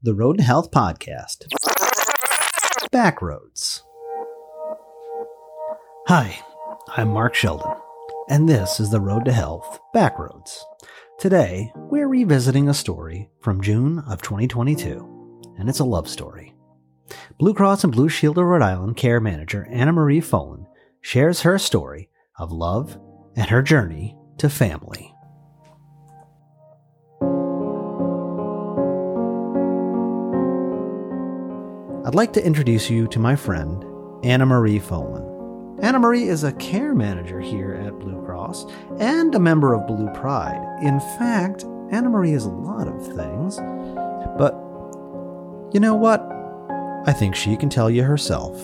the Road to Health podcast. Back Rhodes. Hi, I'm Mark Sheldon, and this is the Road to Health Back Rhodes. Today, we're revisiting a story from June of 2022, and it's a love story. Blue Cross and Blue Shield of Rhode Island care manager Anna Marie Folan shares her story of love and her journey to family. I'd like to introduce you to my friend, Anna Marie Folan. Anna Marie is a care manager here at Blue Cross and a member of Blue Pride. In fact, Anna Marie is a lot of things. But you know what? I think she can tell you herself.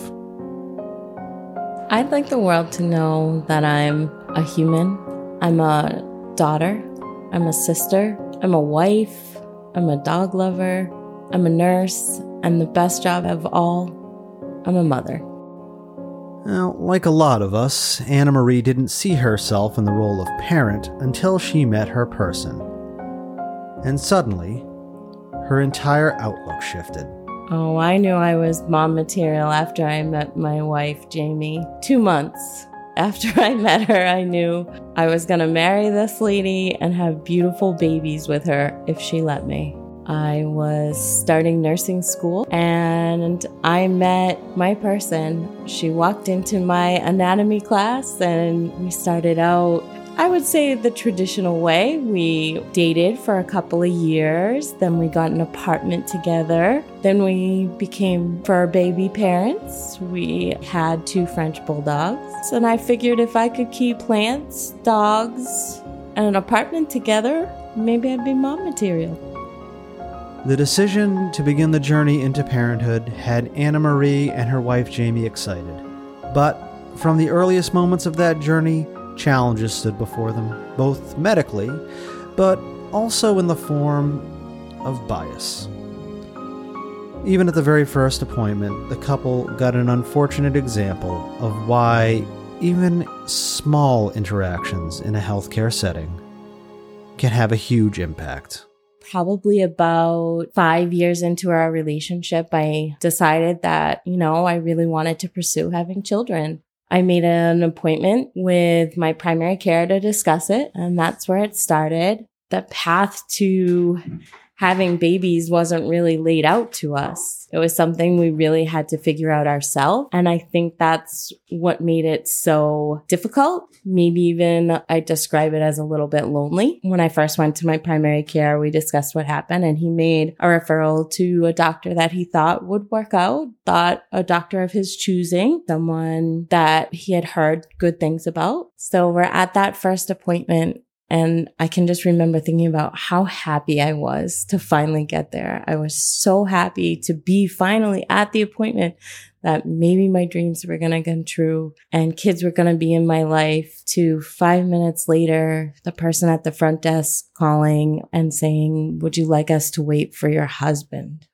I'd like the world to know that I'm a human. I'm a daughter. I'm a sister. I'm a wife. I'm a dog lover. I'm a nurse. And the best job of all, I'm a mother. Now, like a lot of us, Anna Marie didn't see herself in the role of parent until she met her person. And suddenly, her entire outlook shifted. Oh, I knew I was mom material after I met my wife, Jamie. Two months after I met her, I knew I was going to marry this lady and have beautiful babies with her if she let me. I was starting nursing school and I met my person. She walked into my anatomy class and we started out, I would say, the traditional way. We dated for a couple of years, then we got an apartment together, then we became fur baby parents. We had two French bulldogs, and I figured if I could keep plants, dogs, and an apartment together, maybe I'd be mom material. The decision to begin the journey into parenthood had Anna Marie and her wife Jamie excited. But from the earliest moments of that journey, challenges stood before them, both medically, but also in the form of bias. Even at the very first appointment, the couple got an unfortunate example of why even small interactions in a healthcare setting can have a huge impact probably about five years into our relationship, I decided that, you know, I really wanted to pursue having children. I made an appointment with my primary care to discuss it, and that's where it started. The path to having babies wasn't really laid out to us. It was something we really had to figure out ourselves. And I think that's what made it so difficult. Maybe even I describe it as a little bit lonely. When I first went to my primary care, we discussed what happened and he made a referral to a doctor that he thought would work out, thought a doctor of his choosing, someone that he had heard good things about. So we're at that first appointment and I can just remember thinking about how happy I was to finally get there. I was so happy to be finally at the appointment that maybe my dreams were going to come true and kids were going to be in my life to five minutes later, the person at the front desk calling and saying, would you like us to wait for your husband?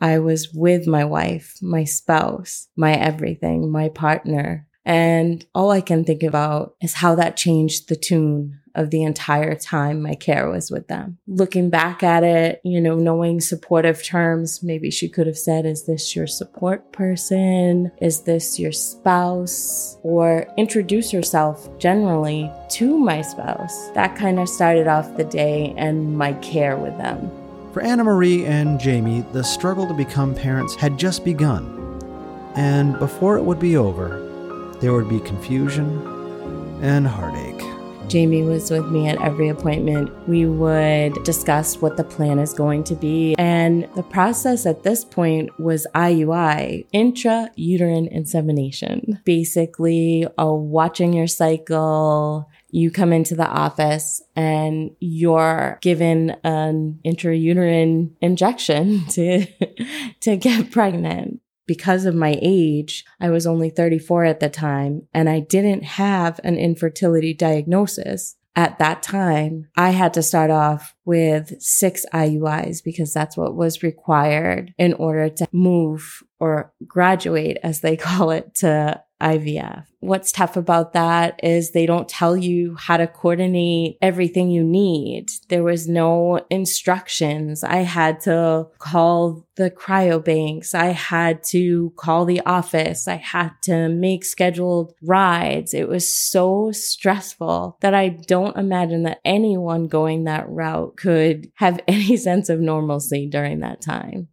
I was with my wife, my spouse, my everything, my partner. And all I can think about is how that changed the tune of the entire time my care was with them. Looking back at it, you know, knowing supportive terms, maybe she could have said, is this your support person? Is this your spouse? Or introduce herself generally to my spouse. That kind of started off the day and my care with them. For Anna Marie and Jamie, the struggle to become parents had just begun. And before it would be over, there would be confusion and heartache. Jamie was with me at every appointment. We would discuss what the plan is going to be. And the process at this point was IUI, intrauterine insemination. Basically, uh, watching your cycle, you come into the office and you're given an intrauterine injection to to get pregnant because of my age, I was only 34 at the time and I didn't have an infertility diagnosis. At that time, I had to start off with six IUIs because that's what was required in order to move or graduate, as they call it, to IVF. What's tough about that is they don't tell you how to coordinate everything you need. There was no instructions. I had to call the cryobanks. I had to call the office. I had to make scheduled rides. It was so stressful that I don't imagine that anyone going that route could have any sense of normalcy during that time.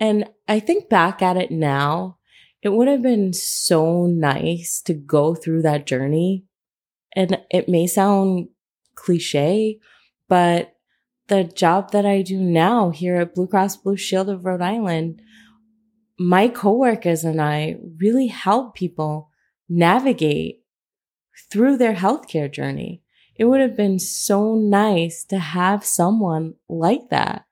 And I think back at it now, it would have been so nice to go through that journey. And it may sound cliche, but the job that I do now here at Blue Cross Blue Shield of Rhode Island, my coworkers and I really help people navigate through their healthcare journey. It would have been so nice to have someone like that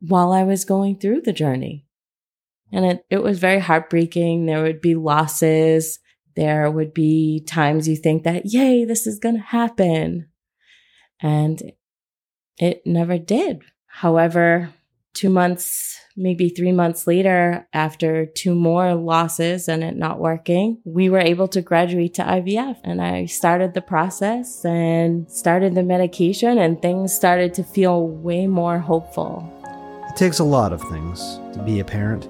while I was going through the journey. And it, it was very heartbreaking. There would be losses. There would be times you think that, yay, this is going to happen. And it never did. However, two months, maybe three months later, after two more losses and it not working, we were able to graduate to IVF. And I started the process and started the medication, and things started to feel way more hopeful. It takes a lot of things to be a parent,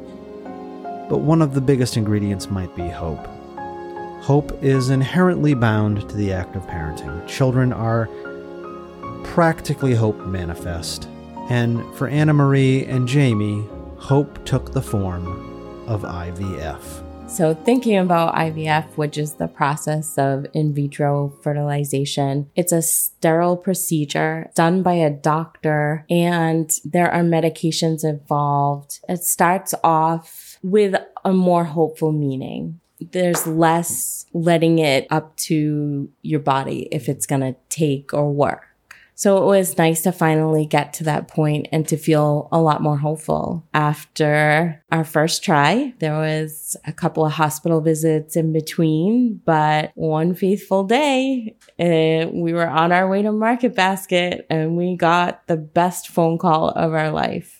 but one of the biggest ingredients might be hope. Hope is inherently bound to the act of parenting. Children are practically hope manifest. And for Anna Marie and Jamie, hope took the form of IVF. So, thinking about IVF, which is the process of in vitro fertilization, it's a sterile procedure done by a doctor, and there are medications involved. It starts off with a more hopeful meaning. There's less letting it up to your body if it's going to take or work. So it was nice to finally get to that point and to feel a lot more hopeful. After our first try, there was a couple of hospital visits in between, but one faithful day, uh, we were on our way to Market Basket and we got the best phone call of our life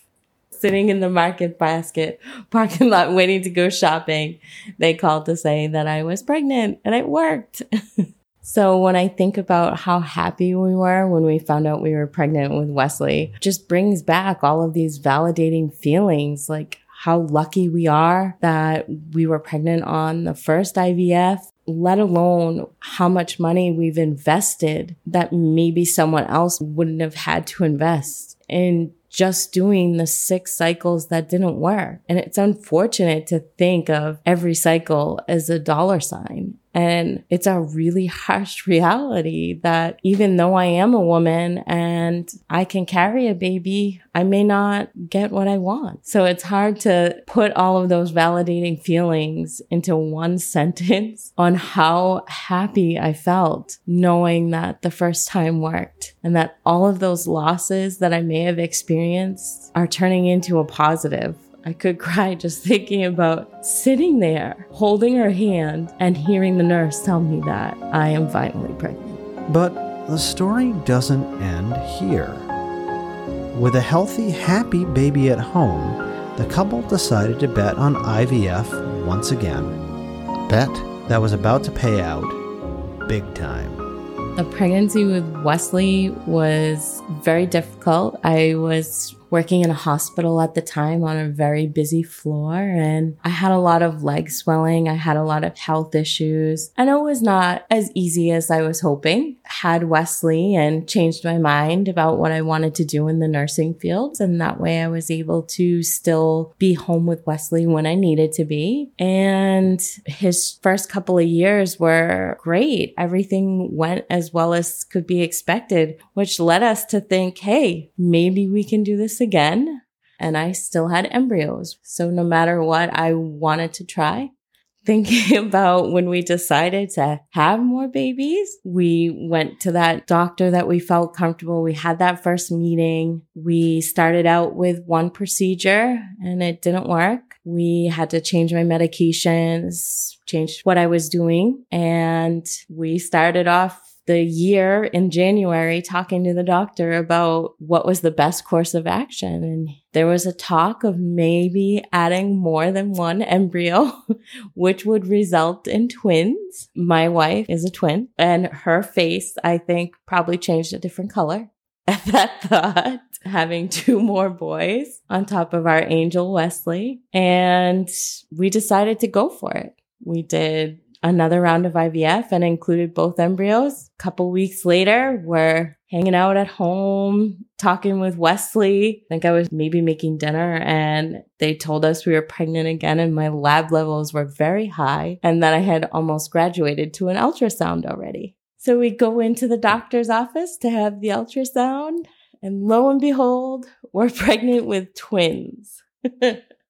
sitting in the market basket parking lot waiting to go shopping, they called to say that I was pregnant and it worked. So when I think about how happy we were when we found out we were pregnant with Wesley, just brings back all of these validating feelings like how lucky we are that we were pregnant on the first IVF, let alone how much money we've invested that maybe someone else wouldn't have had to invest in just doing the six cycles that didn't work. And it's unfortunate to think of every cycle as a dollar sign. And it's a really harsh reality that even though I am a woman and I can carry a baby, I may not get what I want. So it's hard to put all of those validating feelings into one sentence on how happy I felt knowing that the first time worked and that all of those losses that I may have experienced are turning into a positive I could cry just thinking about sitting there, holding her hand, and hearing the nurse tell me that I am finally pregnant. But the story doesn't end here. With a healthy, happy baby at home, the couple decided to bet on IVF once again. Bet that was about to pay out big time. The pregnancy with Wesley was very difficult. I was working in a hospital at the time on a very busy floor and I had a lot of leg swelling. I had a lot of health issues and it was not as easy as I was hoping. Had Wesley and changed my mind about what I wanted to do in the nursing fields. And that way I was able to still be home with Wesley when I needed to be. And his first couple of years were great. Everything went as well as could be expected, which led us to think, Hey, maybe we can do this again and I still had embryos. So no matter what, I wanted to try. Thinking about when we decided to have more babies, we went to that doctor that we felt comfortable. We had that first meeting. We started out with one procedure and it didn't work. We had to change my medications, change what I was doing. And we started off the year in January talking to the doctor about what was the best course of action. And there was a talk of maybe adding more than one embryo, which would result in twins. My wife is a twin and her face, I think, probably changed a different color at that thought. Having two more boys on top of our angel Wesley. And we decided to go for it. We did another round of IVF and included both embryos. A couple weeks later, we're hanging out at home, talking with Wesley. I think I was maybe making dinner and they told us we were pregnant again and my lab levels were very high and that I had almost graduated to an ultrasound already. So we go into the doctor's office to have the ultrasound and lo and behold, we're pregnant with twins.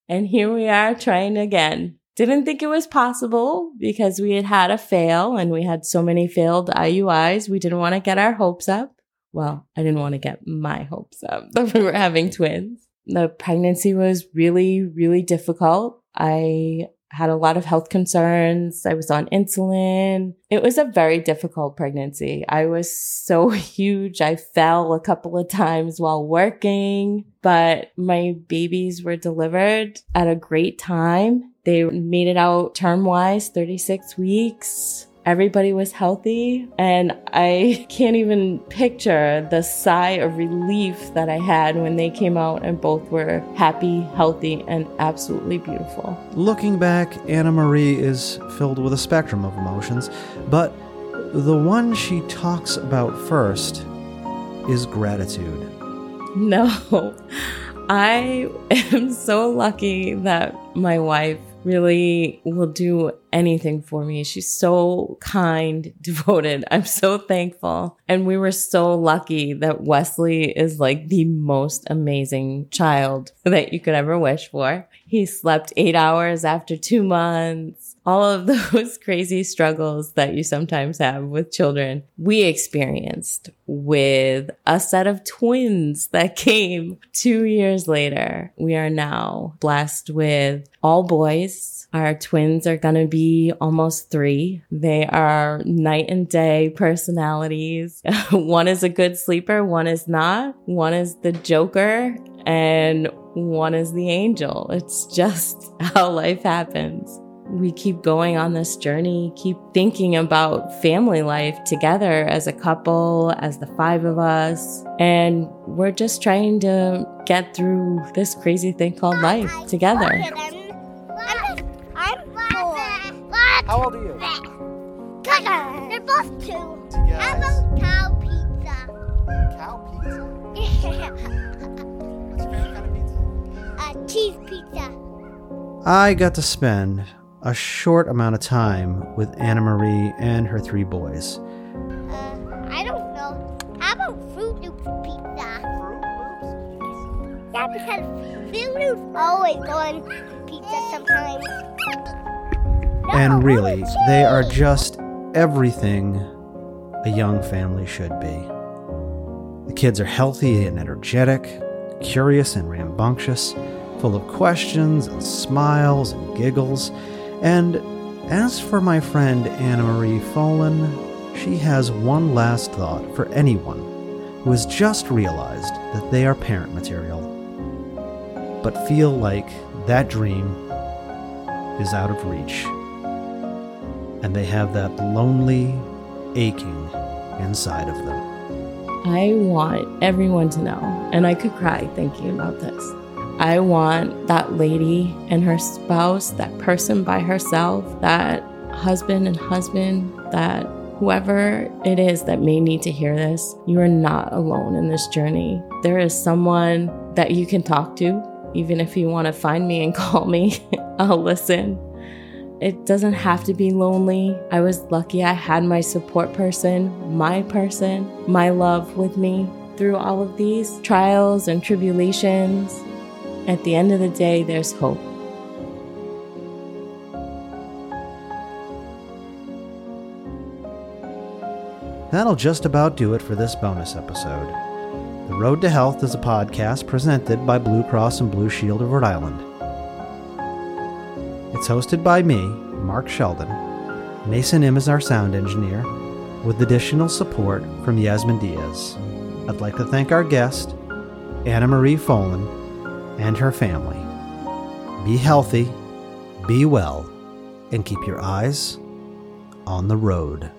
and here we are trying again. Didn't think it was possible because we had had a fail and we had so many failed IUIs. We didn't want to get our hopes up. Well, I didn't want to get my hopes up that we were having twins. The pregnancy was really, really difficult. I had a lot of health concerns. I was on insulin. It was a very difficult pregnancy. I was so huge. I fell a couple of times while working, but my babies were delivered at a great time. They made it out term wise, 36 weeks. Everybody was healthy, and I can't even picture the sigh of relief that I had when they came out and both were happy, healthy, and absolutely beautiful. Looking back, Anna Marie is filled with a spectrum of emotions, but the one she talks about first is gratitude. No, I am so lucky that my wife really will do anything for me. She's so kind, devoted. I'm so thankful. And we were so lucky that Wesley is like the most amazing child that you could ever wish for. He slept eight hours after two months all of those crazy struggles that you sometimes have with children, we experienced with a set of twins that came two years later. We are now blessed with all boys. Our twins are going to be almost three. They are night and day personalities. one is a good sleeper. One is not. One is the joker and one is the angel. It's just how life happens we keep going on this journey, keep thinking about family life together as a couple, as the five of us. And we're just trying to get through this crazy thing called life together. How old are you? They're both two. Together. How about cow pizza? Cow pizza? What's your favorite kind of pizza? uh, cheese pizza. I got to spend a short amount of time with Anna Marie and her three boys. Uh, I don't know. How about Froot Loops pizza? Yeah, because Froot Loops always go on pizza sometimes. And really, they are just everything a young family should be. The kids are healthy and energetic, curious and rambunctious, full of questions and smiles and giggles. And as for my friend Anna Marie Folan, she has one last thought for anyone who has just realized that they are parent material, but feel like that dream is out of reach and they have that lonely aching inside of them. I want everyone to know, and I could cry thinking about this. I want that lady and her spouse, that person by herself, that husband and husband, that whoever it is that may need to hear this, you are not alone in this journey. There is someone that you can talk to, even if you want to find me and call me, I'll listen. It doesn't have to be lonely. I was lucky I had my support person, my person, my love with me through all of these trials and tribulations. At the end of the day, there's hope. That'll just about do it for this bonus episode. The Road to Health is a podcast presented by Blue Cross and Blue Shield of Rhode Island. It's hosted by me, Mark Sheldon. Mason Im is our sound engineer. with additional support from Yasmin Diaz. I'd like to thank our guest, Anna Marie Folan, and her family. Be healthy, be well, and keep your eyes on the road.